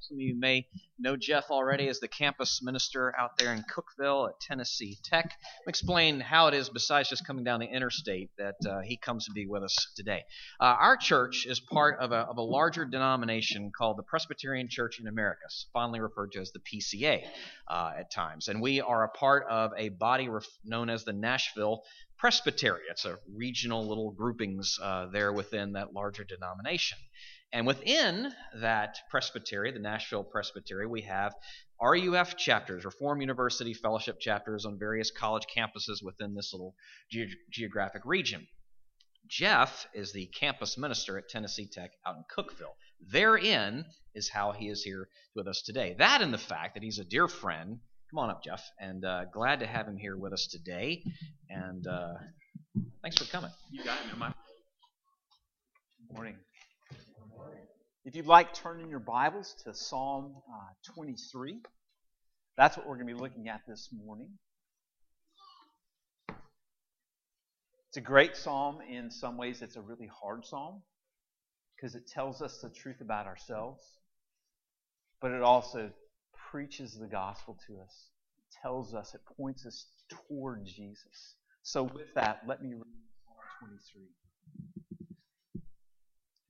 Some of you may know Jeff already as the campus minister out there in Cookeville at Tennessee Tech. Explain how it is, besides just coming down the interstate, that uh, he comes to be with us today. Uh, our church is part of a, of a larger denomination called the Presbyterian Church in America, fondly referred to as the PCA uh, at times. And we are a part of a body ref- known as the Nashville Presbytery. It's a regional little groupings uh, there within that larger denomination. And within that presbytery, the Nashville Presbytery, we have RUF chapters, Reform University Fellowship chapters on various college campuses within this little ge- geographic region. Jeff is the campus minister at Tennessee Tech out in Cookeville. Therein is how he is here with us today. That and the fact that he's a dear friend. Come on up, Jeff, and uh, glad to have him here with us today. And uh, thanks for coming. You got it, man. Morning. If you'd like, turn in your Bibles to Psalm uh, 23. That's what we're going to be looking at this morning. It's a great psalm in some ways. It's a really hard psalm because it tells us the truth about ourselves, but it also preaches the gospel to us. It tells us, it points us toward Jesus. So, with that, let me read Psalm 23.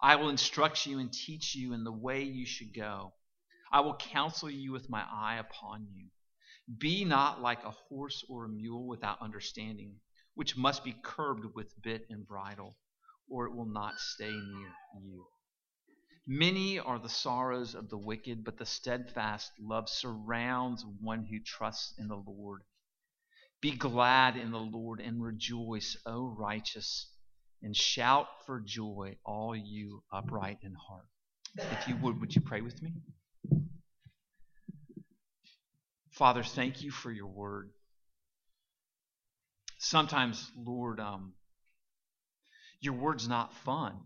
I will instruct you and teach you in the way you should go. I will counsel you with my eye upon you. Be not like a horse or a mule without understanding, which must be curbed with bit and bridle, or it will not stay near you. Many are the sorrows of the wicked, but the steadfast love surrounds one who trusts in the Lord. Be glad in the Lord and rejoice, O righteous and shout for joy, all you upright in heart. If you would, would you pray with me? Father, thank you for your word. Sometimes, Lord, um, your word's not fun.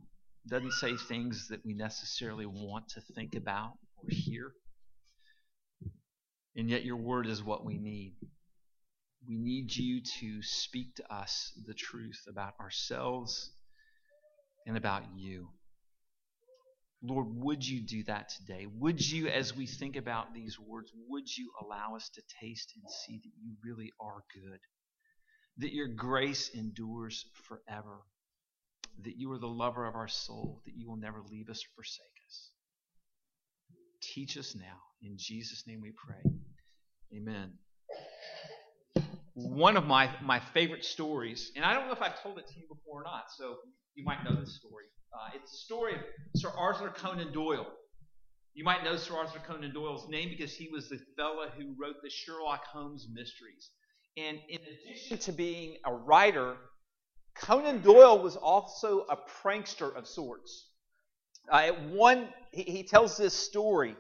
It doesn't say things that we necessarily want to think about or hear. And yet, your word is what we need. We need you to speak to us the truth about ourselves and about you. Lord, would you do that today? Would you, as we think about these words, would you allow us to taste and see that you really are good? That your grace endures forever? That you are the lover of our soul? That you will never leave us or forsake us? Teach us now. In Jesus' name we pray. Amen one of my, my favorite stories, and I don't know if I've told it to you before or not, so you might know this story. Uh, it's the story of Sir Arthur Conan Doyle. You might know Sir Arthur Conan Doyle's name because he was the fellow who wrote the Sherlock Holmes mysteries. And in addition to being a writer, Conan Doyle was also a prankster of sorts. Uh, at one, he, he, tells this story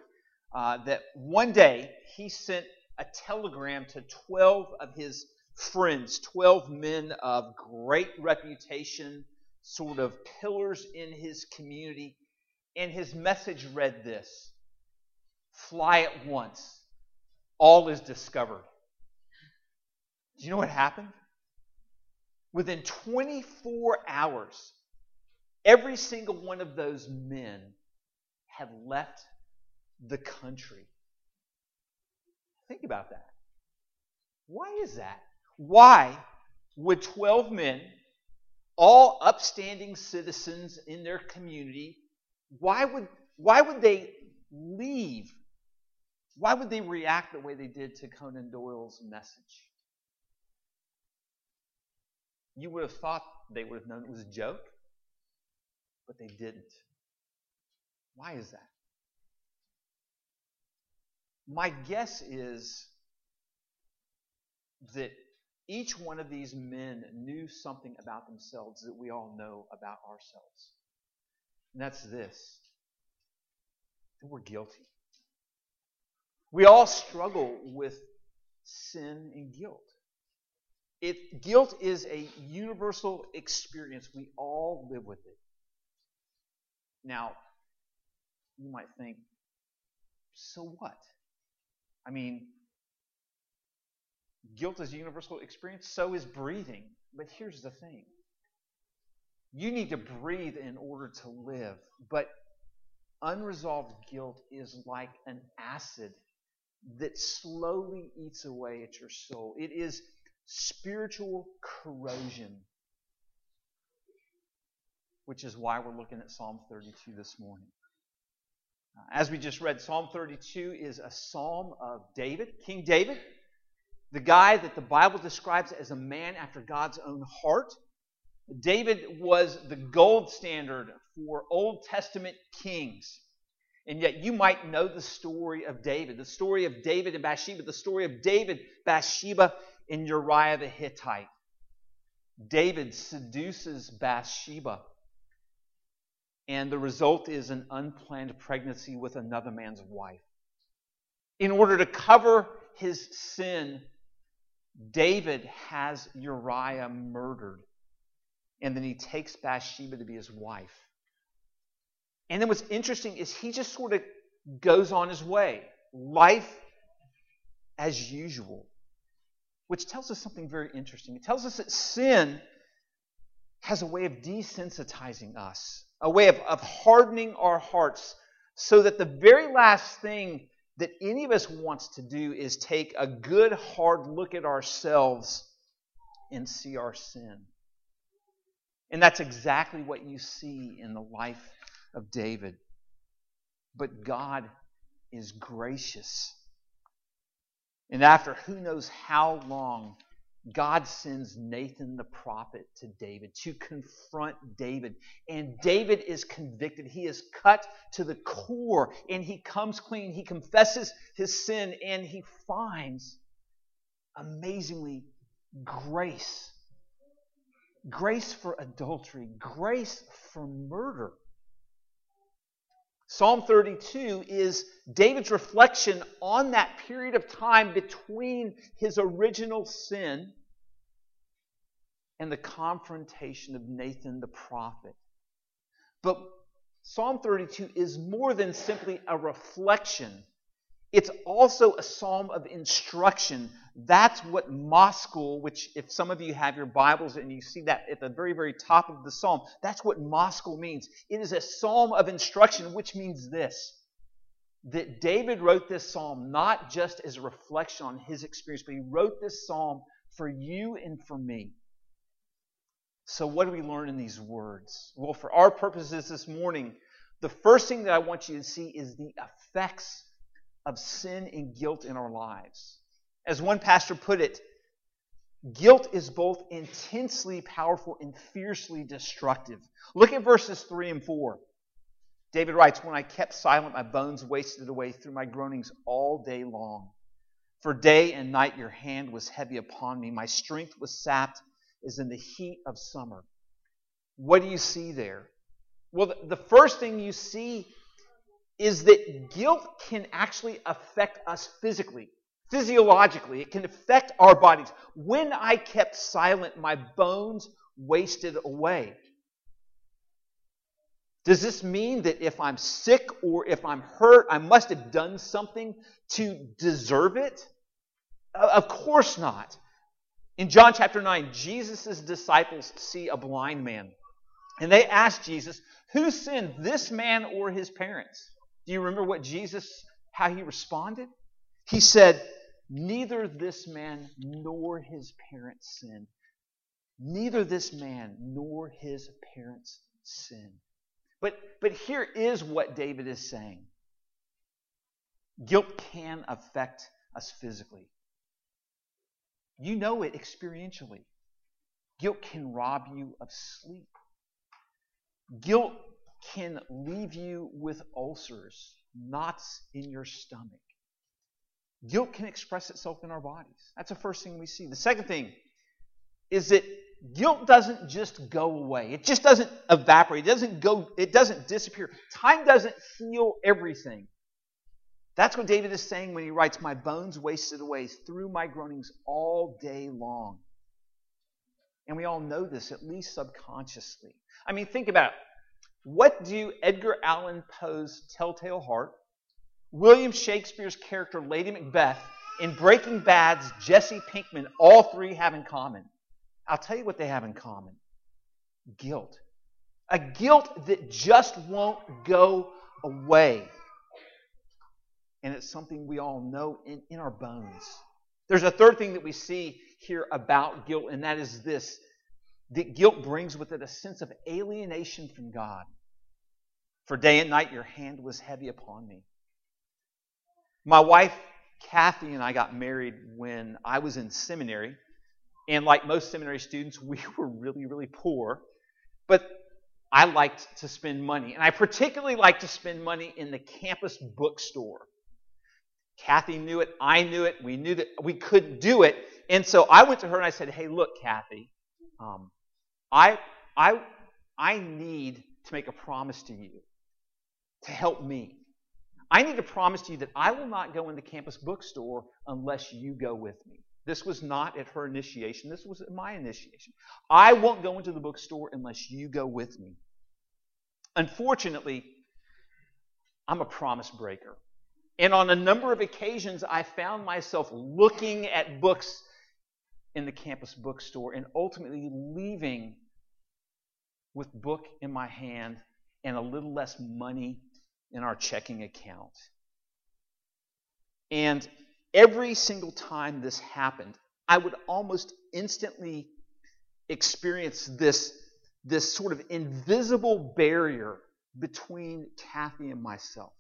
uh, that one day he sent a telegram to 12 of his friends, 12 men of great reputation, sort of pillars in his community. And his message read this Fly at once, all is discovered. Do you know what happened? Within 24 hours, every single one of those men had left the country. Think about that. Why is that? Why would 12 men, all upstanding citizens in their community, why would, why would they leave? Why would they react the way they did to Conan Doyle's message? You would have thought they would have known it was a joke, but they didn't. Why is that? My guess is that each one of these men knew something about themselves that we all know about ourselves. And that's this that we're guilty. We all struggle with sin and guilt. It, guilt is a universal experience. We all live with it. Now, you might think, so what? I mean, guilt is a universal experience, so is breathing. But here's the thing you need to breathe in order to live. But unresolved guilt is like an acid that slowly eats away at your soul. It is spiritual corrosion, which is why we're looking at Psalm 32 this morning. As we just read, Psalm 32 is a psalm of David, King David, the guy that the Bible describes as a man after God's own heart. David was the gold standard for Old Testament kings. And yet you might know the story of David, the story of David and Bathsheba, the story of David, Bathsheba, and Uriah the Hittite. David seduces Bathsheba and the result is an unplanned pregnancy with another man's wife. In order to cover his sin, David has Uriah murdered. And then he takes Bathsheba to be his wife. And then what's interesting is he just sort of goes on his way. Life as usual. Which tells us something very interesting. It tells us that sin has a way of desensitizing us a way of, of hardening our hearts so that the very last thing that any of us wants to do is take a good hard look at ourselves and see our sin. And that's exactly what you see in the life of David. But God is gracious. And after who knows how long, God sends Nathan the prophet to David to confront David. And David is convicted. He is cut to the core and he comes clean. He confesses his sin and he finds amazingly grace. Grace for adultery, grace for murder. Psalm 32 is David's reflection on that period of time between his original sin and the confrontation of Nathan the prophet. But Psalm 32 is more than simply a reflection it's also a psalm of instruction. That's what maskil, which if some of you have your Bibles and you see that at the very, very top of the psalm, that's what maskil means. It is a psalm of instruction, which means this that David wrote this psalm not just as a reflection on his experience, but he wrote this psalm for you and for me. So, what do we learn in these words? Well, for our purposes this morning, the first thing that I want you to see is the effects of sin and guilt in our lives. As one pastor put it, guilt is both intensely powerful and fiercely destructive. Look at verses 3 and 4. David writes, When I kept silent, my bones wasted away through my groanings all day long. For day and night your hand was heavy upon me. My strength was sapped as in the heat of summer. What do you see there? Well, the first thing you see is that guilt can actually affect us physically, physiologically. It can affect our bodies. When I kept silent, my bones wasted away. Does this mean that if I'm sick or if I'm hurt, I must have done something to deserve it? Of course not. In John chapter 9, Jesus' disciples see a blind man. And they ask Jesus, Who sinned, this man or his parents? Do you remember what Jesus, how he responded? He said, Neither this man nor his parents sinned. Neither this man nor his parents sinned. But, but here is what David is saying guilt can affect us physically. You know it experientially. Guilt can rob you of sleep. Guilt can leave you with ulcers, knots in your stomach. Guilt can express itself in our bodies. That's the first thing we see. The second thing is that guilt doesn't just go away. It just doesn't evaporate. It doesn't go it doesn't disappear. Time doesn't heal everything. That's what David is saying when he writes my bones wasted away through my groanings all day long. And we all know this at least subconsciously. I mean think about it. What do Edgar Allan Poe's Telltale Heart, William Shakespeare's character Lady Macbeth, and Breaking Bad's Jesse Pinkman all three have in common? I'll tell you what they have in common guilt. A guilt that just won't go away. And it's something we all know in, in our bones. There's a third thing that we see here about guilt, and that is this that guilt brings with it a sense of alienation from God. For day and night your hand was heavy upon me. My wife, Kathy, and I got married when I was in seminary. And like most seminary students, we were really, really poor. But I liked to spend money. And I particularly liked to spend money in the campus bookstore. Kathy knew it. I knew it. We knew that we couldn't do it. And so I went to her and I said, Hey, look, Kathy, um, I, I, I need to make a promise to you to help me. I need to promise to you that I will not go in the campus bookstore unless you go with me. This was not at her initiation. This was at my initiation. I won't go into the bookstore unless you go with me. Unfortunately, I'm a promise breaker. And on a number of occasions, I found myself looking at books in the campus bookstore and ultimately leaving with book in my hand and a little less money in our checking account. And every single time this happened, I would almost instantly experience this, this sort of invisible barrier between Kathy and myself.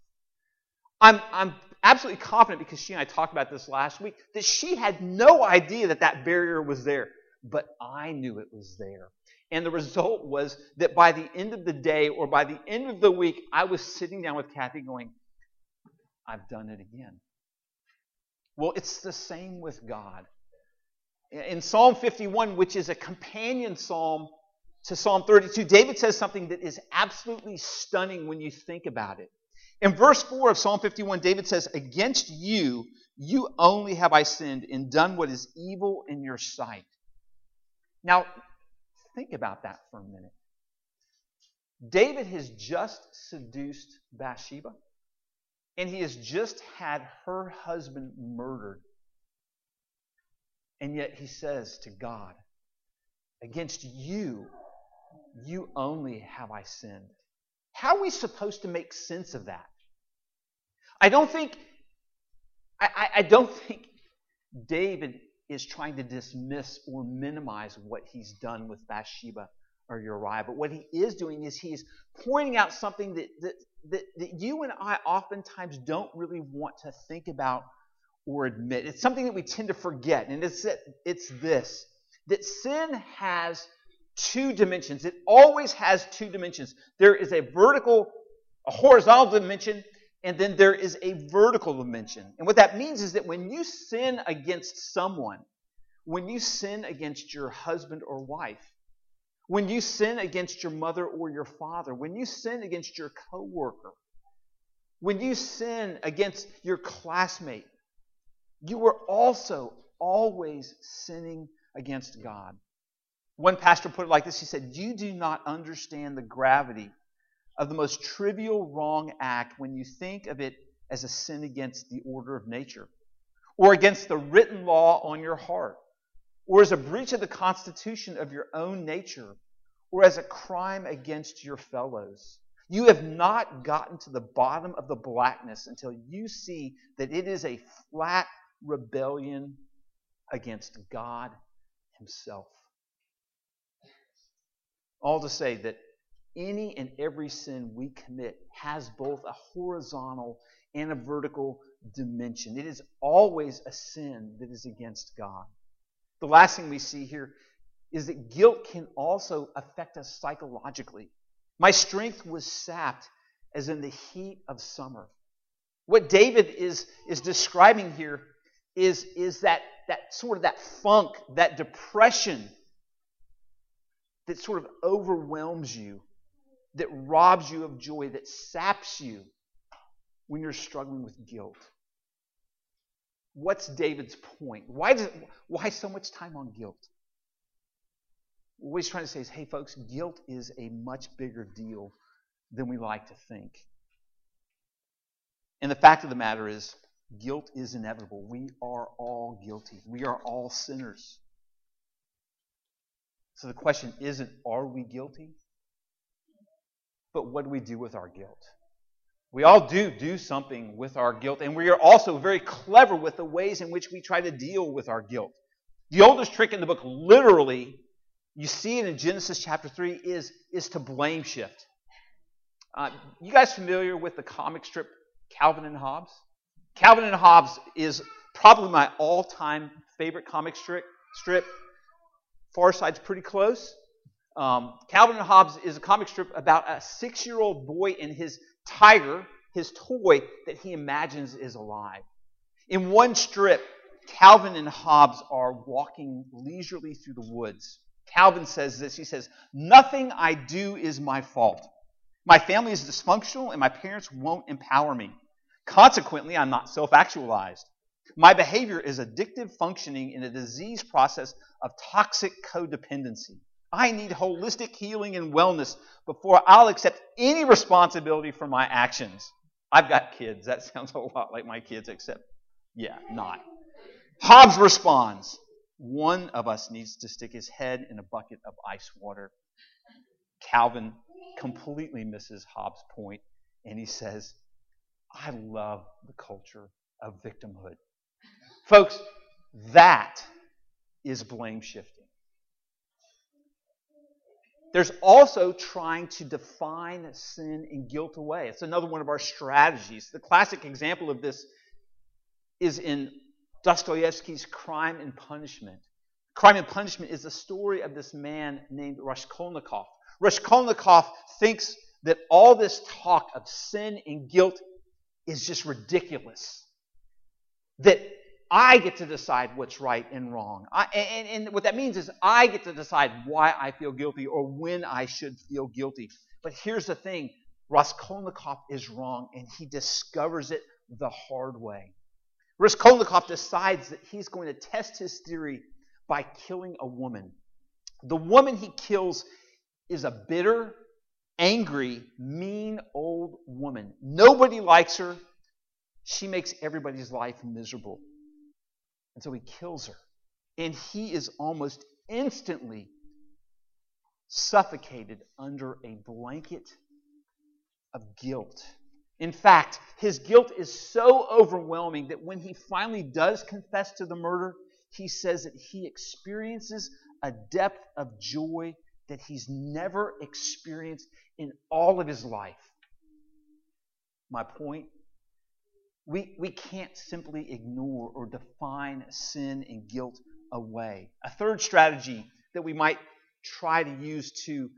I'm, I'm absolutely confident because she and I talked about this last week that she had no idea that that barrier was there, but I knew it was there. And the result was that by the end of the day or by the end of the week, I was sitting down with Kathy going, I've done it again. Well, it's the same with God. In Psalm 51, which is a companion psalm to Psalm 32, David says something that is absolutely stunning when you think about it. In verse 4 of Psalm 51, David says, Against you, you only have I sinned and done what is evil in your sight. Now, think about that for a minute. David has just seduced Bathsheba, and he has just had her husband murdered. And yet he says to God, Against you, you only have I sinned. How are we supposed to make sense of that? I don't think I, I, don't think David is trying to dismiss or minimize what he's done with Bathsheba or Uriah. But what he is doing is he's pointing out something that, that, that, that you and I oftentimes don't really want to think about or admit. It's something that we tend to forget, and it's, it's this that sin has two dimensions. It always has two dimensions. There is a vertical, a horizontal dimension, and then there is a vertical dimension. And what that means is that when you sin against someone, when you sin against your husband or wife, when you sin against your mother or your father, when you sin against your coworker, when you sin against your classmate, you are also always sinning against God. One pastor put it like this he said, You do not understand the gravity of the most trivial wrong act when you think of it as a sin against the order of nature, or against the written law on your heart, or as a breach of the constitution of your own nature, or as a crime against your fellows. You have not gotten to the bottom of the blackness until you see that it is a flat rebellion against God Himself. All to say that any and every sin we commit has both a horizontal and a vertical dimension. It is always a sin that is against God. The last thing we see here is that guilt can also affect us psychologically. My strength was sapped as in the heat of summer. What David is, is describing here is, is that, that sort of that funk, that depression that sort of overwhelms you, that robs you of joy, that saps you when you're struggling with guilt. What's David's point? Why, does, why so much time on guilt? What he's trying to say is hey, folks, guilt is a much bigger deal than we like to think. And the fact of the matter is, guilt is inevitable. We are all guilty, we are all sinners. So the question isn't, are we guilty? But what do we do with our guilt? We all do do something with our guilt, and we are also very clever with the ways in which we try to deal with our guilt. The oldest trick in the book, literally, you see it in Genesis chapter 3, is, is to blame shift. Uh, you guys familiar with the comic strip Calvin and Hobbes? Calvin and Hobbes is probably my all time favorite comic strip. strip. Far Side's pretty close. Um, Calvin and Hobbes is a comic strip about a six year old boy and his tiger, his toy, that he imagines is alive. In one strip, Calvin and Hobbes are walking leisurely through the woods. Calvin says this he says, Nothing I do is my fault. My family is dysfunctional and my parents won't empower me. Consequently, I'm not self actualized. My behavior is addictive functioning in a disease process of toxic codependency. I need holistic healing and wellness before I'll accept any responsibility for my actions. I've got kids. That sounds a lot like my kids, except, yeah, not. Hobbes responds one of us needs to stick his head in a bucket of ice water. Calvin completely misses Hobbes' point, and he says, I love the culture of victimhood. Folks, that is blame shifting. There's also trying to define sin and guilt away. It's another one of our strategies. The classic example of this is in Dostoevsky's Crime and Punishment. Crime and Punishment is the story of this man named Raskolnikov. Raskolnikov thinks that all this talk of sin and guilt is just ridiculous. That I get to decide what's right and wrong. I, and, and what that means is I get to decide why I feel guilty or when I should feel guilty. But here's the thing Raskolnikov is wrong, and he discovers it the hard way. Raskolnikov decides that he's going to test his theory by killing a woman. The woman he kills is a bitter, angry, mean old woman. Nobody likes her. She makes everybody's life miserable. And so he kills her. And he is almost instantly suffocated under a blanket of guilt. In fact, his guilt is so overwhelming that when he finally does confess to the murder, he says that he experiences a depth of joy that he's never experienced in all of his life. My point we, we can't simply ignore or define sin and guilt away. A third strategy that we might try to use to,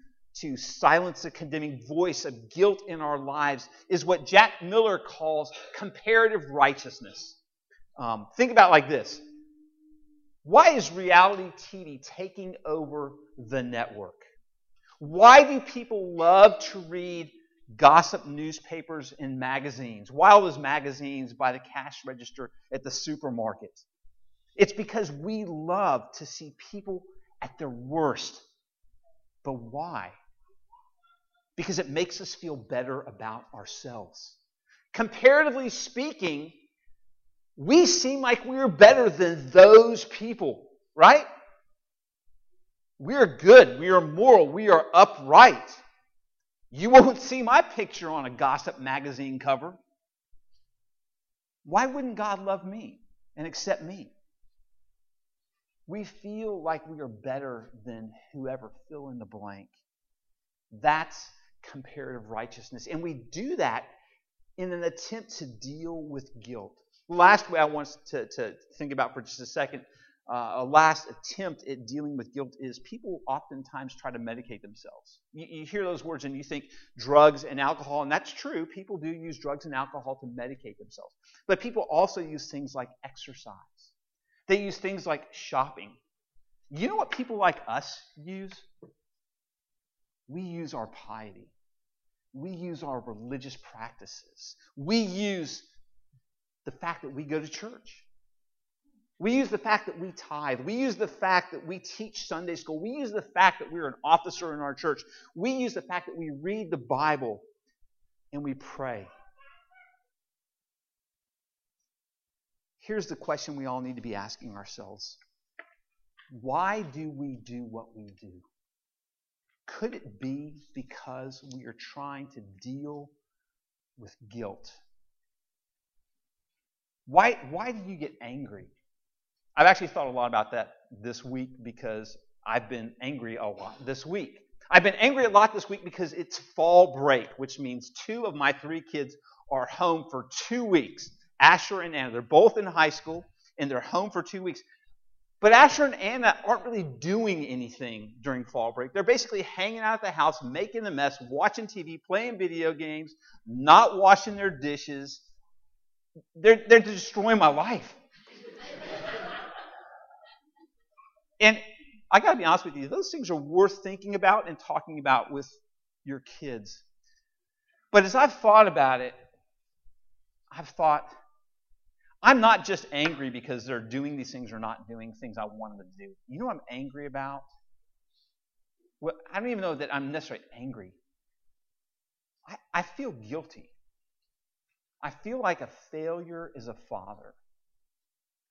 to silence the condemning voice of guilt in our lives is what Jack Miller calls comparative righteousness. Um, think about like this Why is reality TV taking over the network? Why do people love to read gossip newspapers and magazines, those magazines by the cash register at the supermarket. It's because we love to see people at their worst. But why? Because it makes us feel better about ourselves. Comparatively speaking, we seem like we're better than those people, right? We're good, we are moral, we are upright. You won't see my picture on a gossip magazine cover. Why wouldn't God love me and accept me? We feel like we are better than whoever fill in the blank. That's comparative righteousness. And we do that in an attempt to deal with guilt. Last way I want to, to think about for just a second uh, a last attempt at dealing with guilt is people oftentimes try to medicate themselves. You, you, hear those words and you think drugs and alcohol, and that's true. People do use drugs and alcohol to medicate themselves. But people also use things like exercise, they use things like shopping. You know what people like us use? We use our piety. We use our religious practices. We use the fact that we go to church. We use the fact that we tithe. We use the fact that we teach Sunday school. We use the fact that we're an officer in our church. We use the fact that we read the Bible and we pray. Here's the question we all need to be asking ourselves Why do we do what we do? Could it be because we are trying to deal with guilt? Why, why do you get angry? I've actually thought a lot about that this week because I've been angry a lot this week. I've been angry a lot this week because it's fall break, which means two of my three kids are home for two weeks. Asher and Anna, they're both in high school and they're home for two weeks. But Asher and Anna aren't really doing anything during fall break. They're basically hanging out at the house, making a mess, watching TV, playing video games, not washing their dishes. They're, they're destroying my life. And I got to be honest with you, those things are worth thinking about and talking about with your kids. But as I've thought about it, I've thought, I'm not just angry because they're doing these things or not doing things I want them to do. You know what I'm angry about? Well, I don't even know that I'm necessarily angry. I, I feel guilty. I feel like a failure as a father.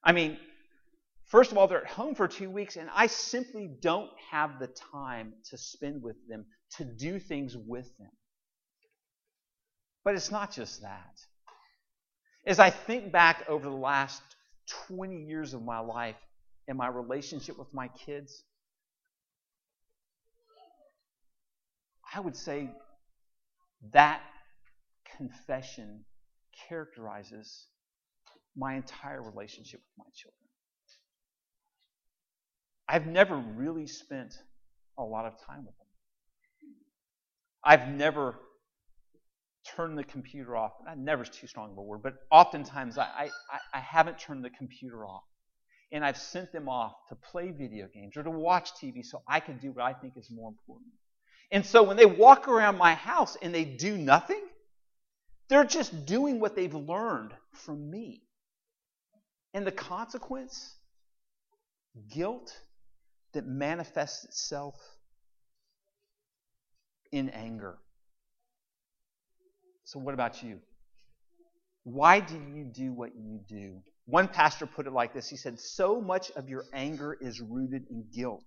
I mean, First of all, they're at home for two weeks, and I simply don't have the time to spend with them, to do things with them. But it's not just that. As I think back over the last 20 years of my life and my relationship with my kids, I would say that confession characterizes my entire relationship with my children. I've never really spent a lot of time with them. I've never turned the computer off. Never is too strong of a word, but oftentimes I, I, I haven't turned the computer off. And I've sent them off to play video games or to watch TV so I can do what I think is more important. And so when they walk around my house and they do nothing, they're just doing what they've learned from me. And the consequence? Guilt that manifests itself in anger. So, what about you? Why do you do what you do? One pastor put it like this He said, So much of your anger is rooted in guilt.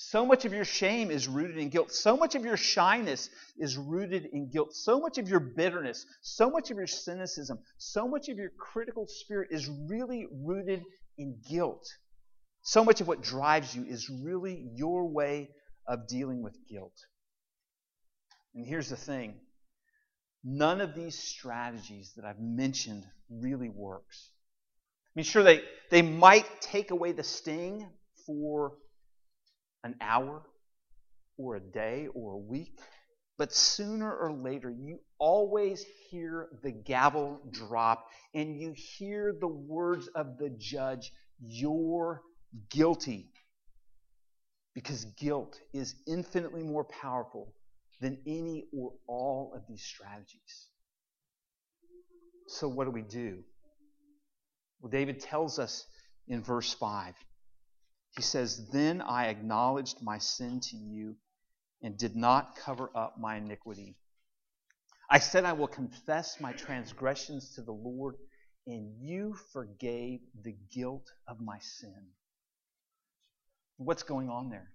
So much of your shame is rooted in guilt. So much of your shyness is rooted in guilt. So much of your bitterness, so much of your cynicism, so much of your critical spirit is really rooted in guilt. So much of what drives you is really your way of dealing with guilt. And here's the thing none of these strategies that I've mentioned really works. I mean, sure, they, they might take away the sting for an hour or a day or a week, but sooner or later, you always hear the gavel drop and you hear the words of the judge, Your guilty because guilt is infinitely more powerful than any or all of these strategies. So, what do we do? Well, David tells us in verse 5. He says, Then I acknowledged my sin to you and did not cover up my iniquity. I said, I will confess my transgressions to the Lord, and you forgave the guilt of my sin. What's going on there?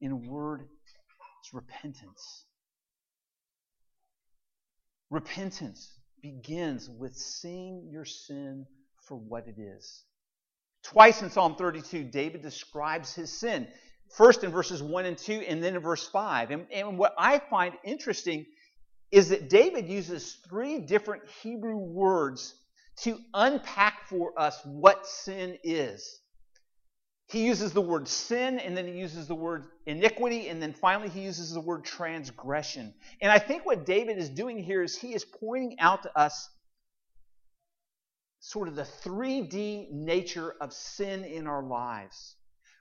In a word, it's repentance. Repentance begins with seeing your sin for what it is. Twice in Psalm 32, David describes his sin. First in verses 1 and 2, and then in verse 5. And, and what I find interesting is that David uses three different Hebrew words to unpack for us what sin is. He uses the word sin, and then he uses the word iniquity, and then finally he uses the word transgression. And I think what David is doing here is he is pointing out to us sort of the 3D nature of sin in our lives.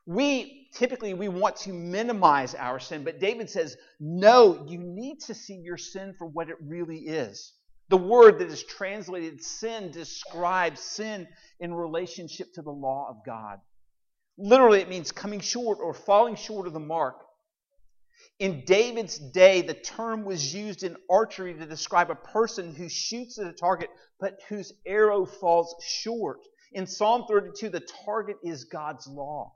We typically we want to minimize our sin, but David says, "No, you need to see your sin for what it really is." The word that is translated sin describes sin in relationship to the law of God. Literally, it means coming short or falling short of the mark. In David's day, the term was used in archery to describe a person who shoots at a target but whose arrow falls short. In Psalm 32, the target is God's law.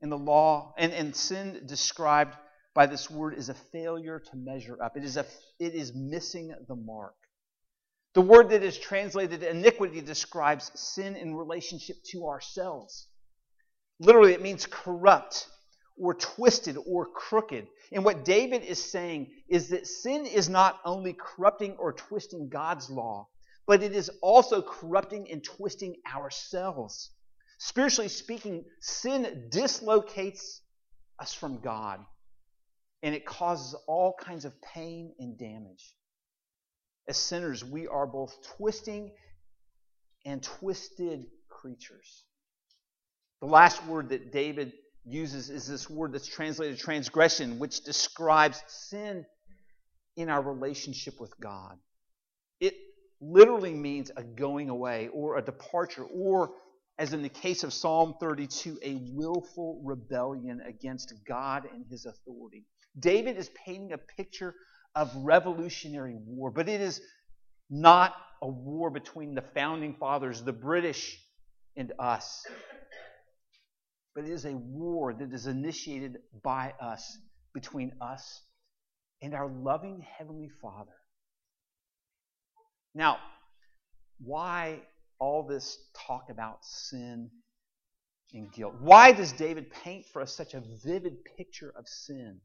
And the law and, and sin described by this word is a failure to measure up. It is, a, it is missing the mark. The word that is translated iniquity describes sin in relationship to ourselves. Literally, it means corrupt or twisted or crooked. And what David is saying is that sin is not only corrupting or twisting God's law, but it is also corrupting and twisting ourselves. Spiritually speaking, sin dislocates us from God and it causes all kinds of pain and damage. As sinners, we are both twisting and twisted creatures. The last word that David uses is this word that's translated transgression, which describes sin in our relationship with God. It literally means a going away or a departure, or, as in the case of Psalm 32, a willful rebellion against God and his authority. David is painting a picture of revolutionary war, but it is not a war between the founding fathers, the British, and us but it is a war that is initiated by us, between us and our loving Heavenly Father. Now, why all this talk about sin and guilt? Why does David paint for us such a vivid picture of sin?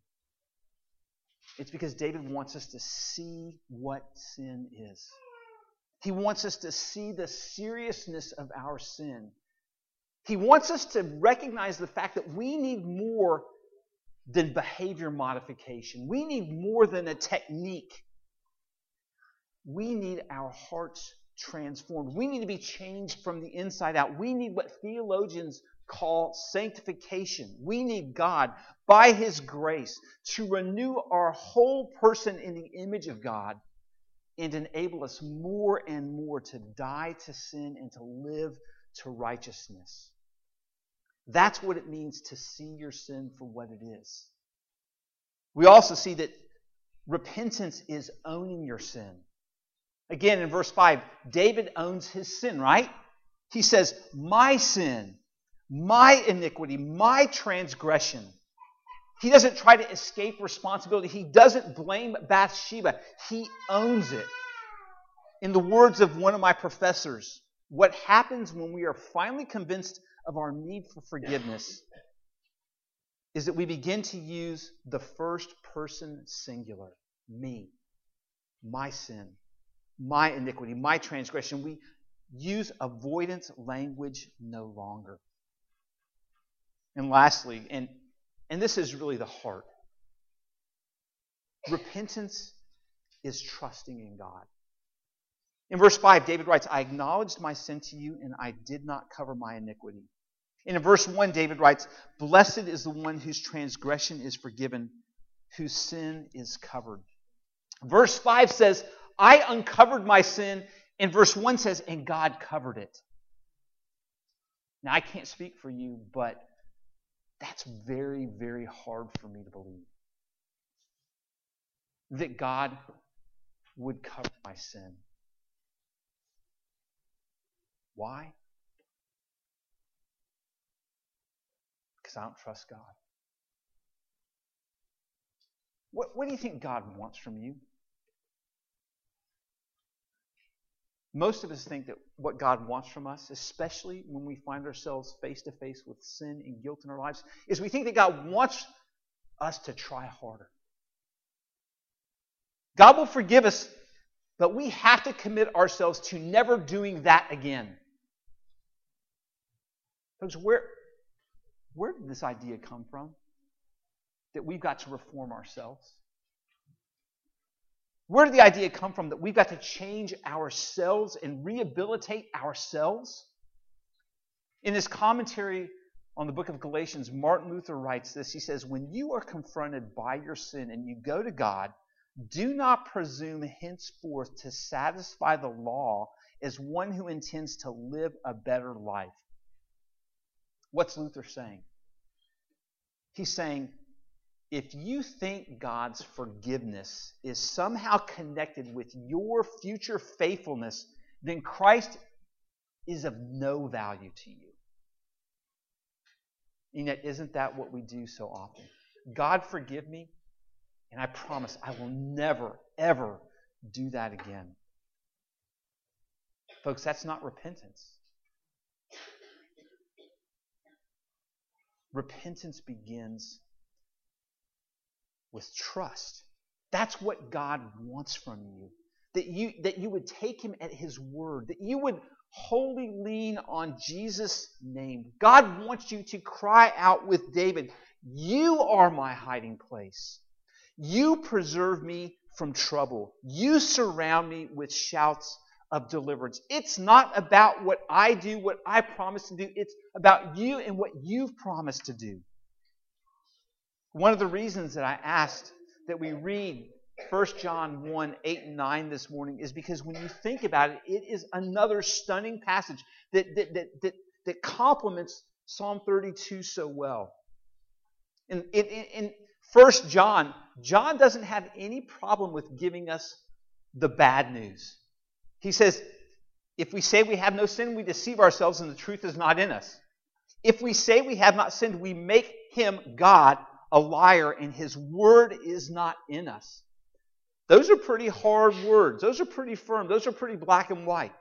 It's because David wants us to see what sin is. He wants us to see the seriousness of our sin he wants us to recognize the fact that we need more than behavior modification. We need more than a technique. We need our hearts transformed. We need to be changed from the inside out. We need what theologians call sanctification. We need God, by His grace, to renew our whole person in the image of God and enable us more and more to die to sin and to live to righteousness. That's what it means to see your sin for what it is. We also see that repentance is owning your sin. Again, in verse 5, David owns his sin, right? He says, My sin, my iniquity, my transgression. He doesn't try to escape responsibility. He doesn't blame Bathsheba. He owns it. In the words of one of my professors, what happens when we are finally convinced of our need for forgiveness is that we begin to use the first person singular me, my sin, my iniquity, my transgression. We use avoidance language no longer. And lastly, and, and this is really the heart repentance is trusting in God. In verse 5, David writes, I acknowledged my sin to you, and I did not cover my iniquity. And in verse 1, David writes, Blessed is the one whose transgression is forgiven, whose sin is covered. Verse 5 says, I uncovered my sin. And verse 1 says, And God covered it. Now, I can't speak for you, but that's very, very hard for me to believe. That God would cover my sin. Why? Because I don't trust God. What, what do you think God wants from you? Most of us think that what God wants from us, especially when we find ourselves face to face with sin and guilt in our lives, is we think that God wants us to try harder. God will forgive us, but we have to commit ourselves to never doing that again. Folks, where, where did this idea come from? That we've got to reform ourselves? Where did the idea come from that we've got to change ourselves and rehabilitate ourselves? In his commentary on the book of Galatians, Martin Luther writes this. He says, When you are confronted by your sin and you go to God, do not presume henceforth to satisfy the law as one who intends to live a better life. What's Luther saying? He's saying, if you think God's forgiveness is somehow connected with your future faithfulness, then Christ is of no value to you. And yet, isn't that what we do so often? God, forgive me, and I promise I will never, ever do that again. Folks, that's not repentance. Repentance begins with trust. That's what God wants from you. That you, that you would take him at his word, that you would wholly lean on Jesus' name. God wants you to cry out with David, You are my hiding place. You preserve me from trouble. You surround me with shouts of deliverance. It's not about what I do, what I promise to do. It's about you and what you've promised to do. One of the reasons that I asked that we read 1 John 1 8 and 9 this morning is because when you think about it, it is another stunning passage that, that, that, that, that complements Psalm 32 so well. In, in, in 1 John, John doesn't have any problem with giving us the bad news. He says, if we say we have no sin, we deceive ourselves and the truth is not in us. If we say we have not sinned, we make him, God, a liar and his word is not in us. Those are pretty hard words. Those are pretty firm. Those are pretty black and white.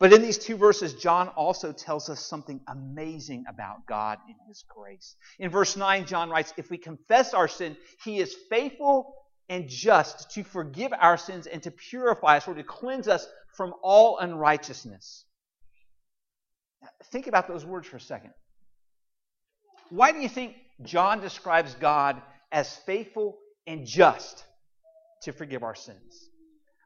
But in these two verses, John also tells us something amazing about God and His grace. In verse 9, John writes, If we confess our sin, He is faithful and just to forgive our sins and to purify us or to cleanse us from all unrighteousness. Think about those words for a second. Why do you think John describes God as faithful and just to forgive our sins.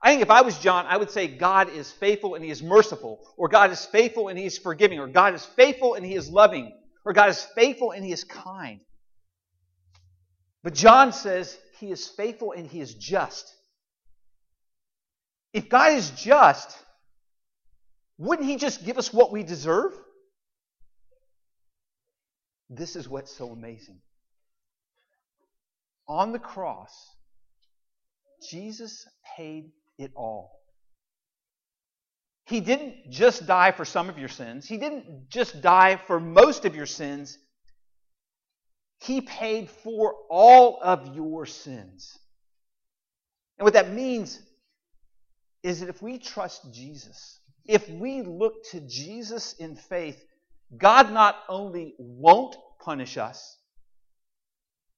I think if I was John, I would say God is faithful and he is merciful, or God is faithful and he is forgiving, or God is faithful and he is loving, or God is faithful and he is kind. But John says he is faithful and he is just. If God is just, wouldn't he just give us what we deserve? This is what's so amazing. On the cross, Jesus paid it all. He didn't just die for some of your sins, He didn't just die for most of your sins. He paid for all of your sins. And what that means is that if we trust Jesus, if we look to Jesus in faith, God not only won't punish us,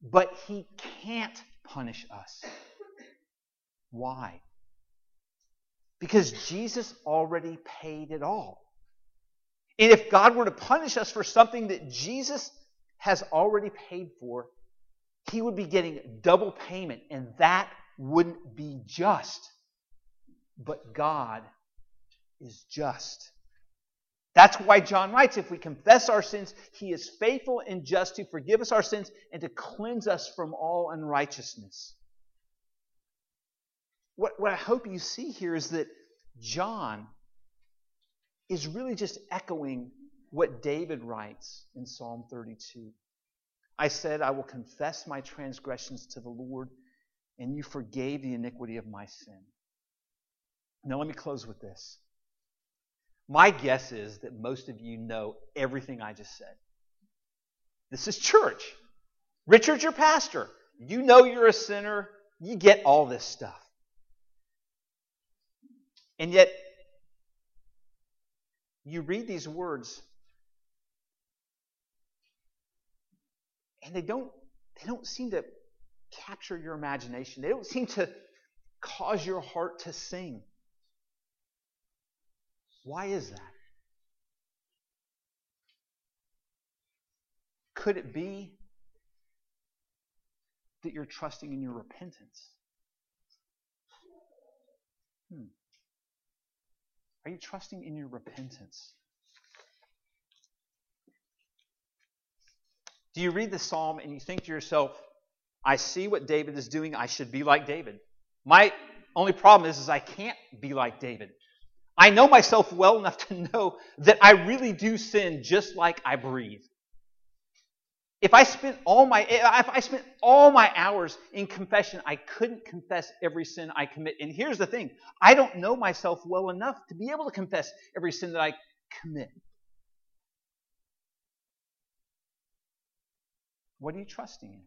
but He can't punish us. Why? Because Jesus already paid it all. And if God were to punish us for something that Jesus has already paid for, He would be getting double payment, and that wouldn't be just. But God is just. That's why John writes if we confess our sins, he is faithful and just to forgive us our sins and to cleanse us from all unrighteousness. What, what I hope you see here is that John is really just echoing what David writes in Psalm 32. I said, I will confess my transgressions to the Lord, and you forgave the iniquity of my sin. Now, let me close with this. My guess is that most of you know everything I just said. This is church. Richard's your pastor. You know you're a sinner. You get all this stuff. And yet, you read these words, and they don't, they don't seem to capture your imagination. They don't seem to cause your heart to sing. Why is that? Could it be that you're trusting in your repentance? Hmm. Are you trusting in your repentance? You read the psalm and you think to yourself, I see what David is doing, I should be like David? My only problem is, is I can't be like David. I know myself well enough to know that I really do sin just like I breathe. If I spent all my if I spent all my hours in confession, I couldn't confess every sin I commit. And here's the thing, I don't know myself well enough to be able to confess every sin that I commit. What are you trusting in?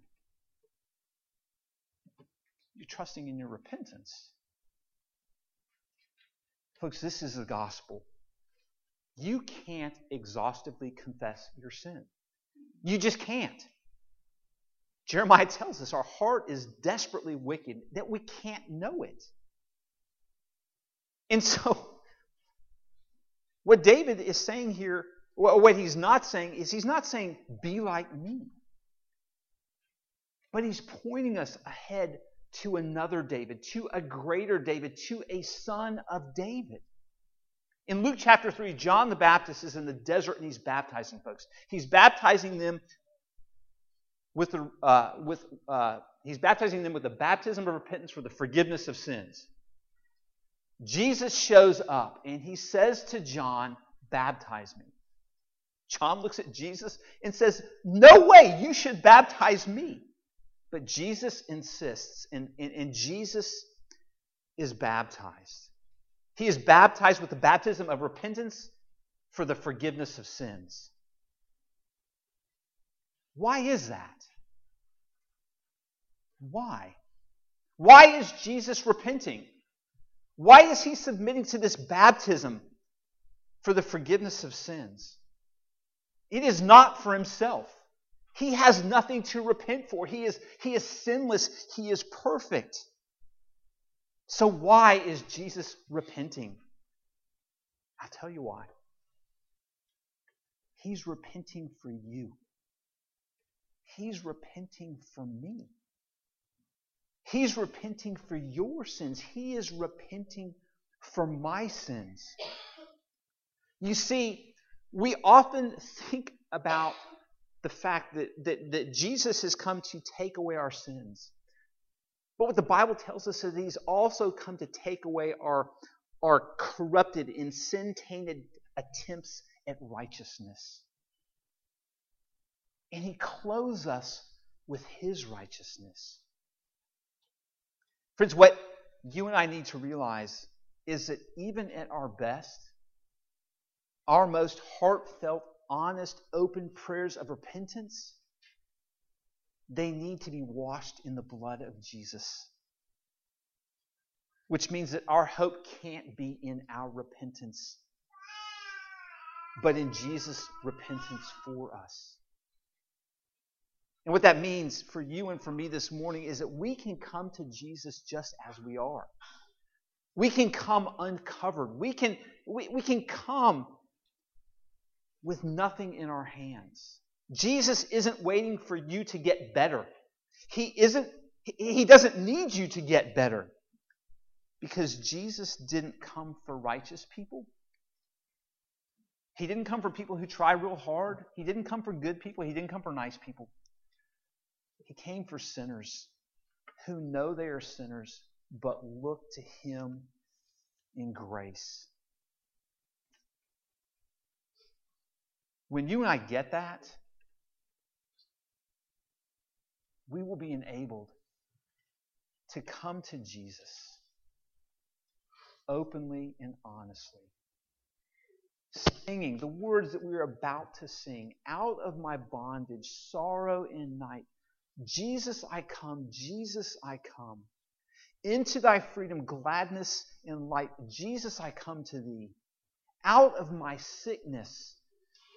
You're trusting in your repentance. Folks, this is the gospel. You can't exhaustively confess your sin. You just can't. Jeremiah tells us our heart is desperately wicked, that we can't know it. And so, what David is saying here, what he's not saying, is he's not saying, be like me. But he's pointing us ahead to another David, to a greater David, to a son of David. In Luke chapter 3, John the Baptist is in the desert and he's baptizing folks. He's baptizing them with the, uh, with, uh, he's baptizing them with the baptism of repentance for the forgiveness of sins. Jesus shows up and he says to John, Baptize me. John looks at Jesus and says, No way, you should baptize me. But Jesus insists, and, and, and Jesus is baptized. He is baptized with the baptism of repentance for the forgiveness of sins. Why is that? Why? Why is Jesus repenting? Why is he submitting to this baptism for the forgiveness of sins? It is not for himself. He has nothing to repent for. He is, he is sinless. He is perfect. So, why is Jesus repenting? I'll tell you why. He's repenting for you, He's repenting for me. He's repenting for your sins. He is repenting for my sins. You see, we often think about the fact that, that, that Jesus has come to take away our sins. But what the Bible tells us is he's also come to take away our, our corrupted and sin tainted attempts at righteousness. And he clothes us with his righteousness. Friends, what you and I need to realize is that even at our best, our most heartfelt honest, open prayers of repentance, they need to be washed in the blood of Jesus. Which means that our hope can't be in our repentance, but in Jesus' repentance for us. And what that means for you and for me this morning is that we can come to Jesus just as we are. We can come uncovered. We can, we, we can come with nothing in our hands. Jesus isn't waiting for you to get better. He isn't he doesn't need you to get better. Because Jesus didn't come for righteous people. He didn't come for people who try real hard. He didn't come for good people. He didn't come for nice people. He came for sinners who know they are sinners but look to Him in grace. When you and I get that, we will be enabled to come to Jesus openly and honestly. Singing the words that we are about to sing out of my bondage, sorrow and night. Jesus, I come. Jesus, I come. Into thy freedom, gladness and light. Jesus, I come to thee. Out of my sickness,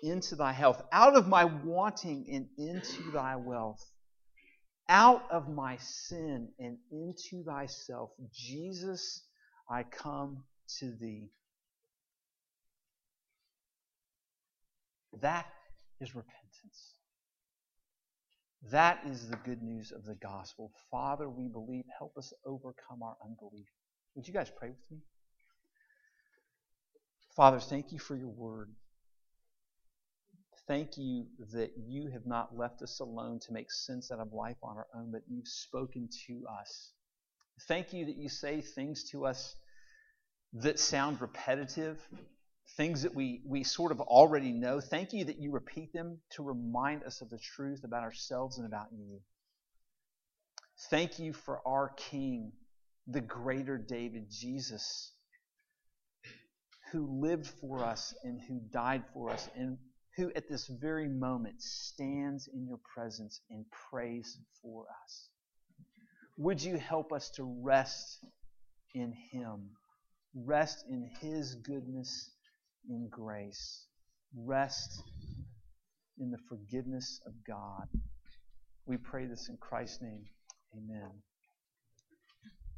into thy health, out of my wanting and into thy wealth, out of my sin and into thyself. Jesus, I come to thee. That is repentance. That is the good news of the gospel. Father, we believe. Help us overcome our unbelief. Would you guys pray with me? Father, thank you for your word. Thank you that you have not left us alone to make sense out of life on our own, but you've spoken to us. Thank you that you say things to us that sound repetitive, things that we, we sort of already know. Thank you that you repeat them to remind us of the truth about ourselves and about you. Thank you for our King, the greater David, Jesus, who lived for us and who died for us, and who at this very moment stands in your presence and prays for us. Would you help us to rest in Him? Rest in His goodness and grace. Rest in the forgiveness of God. We pray this in Christ's name. Amen.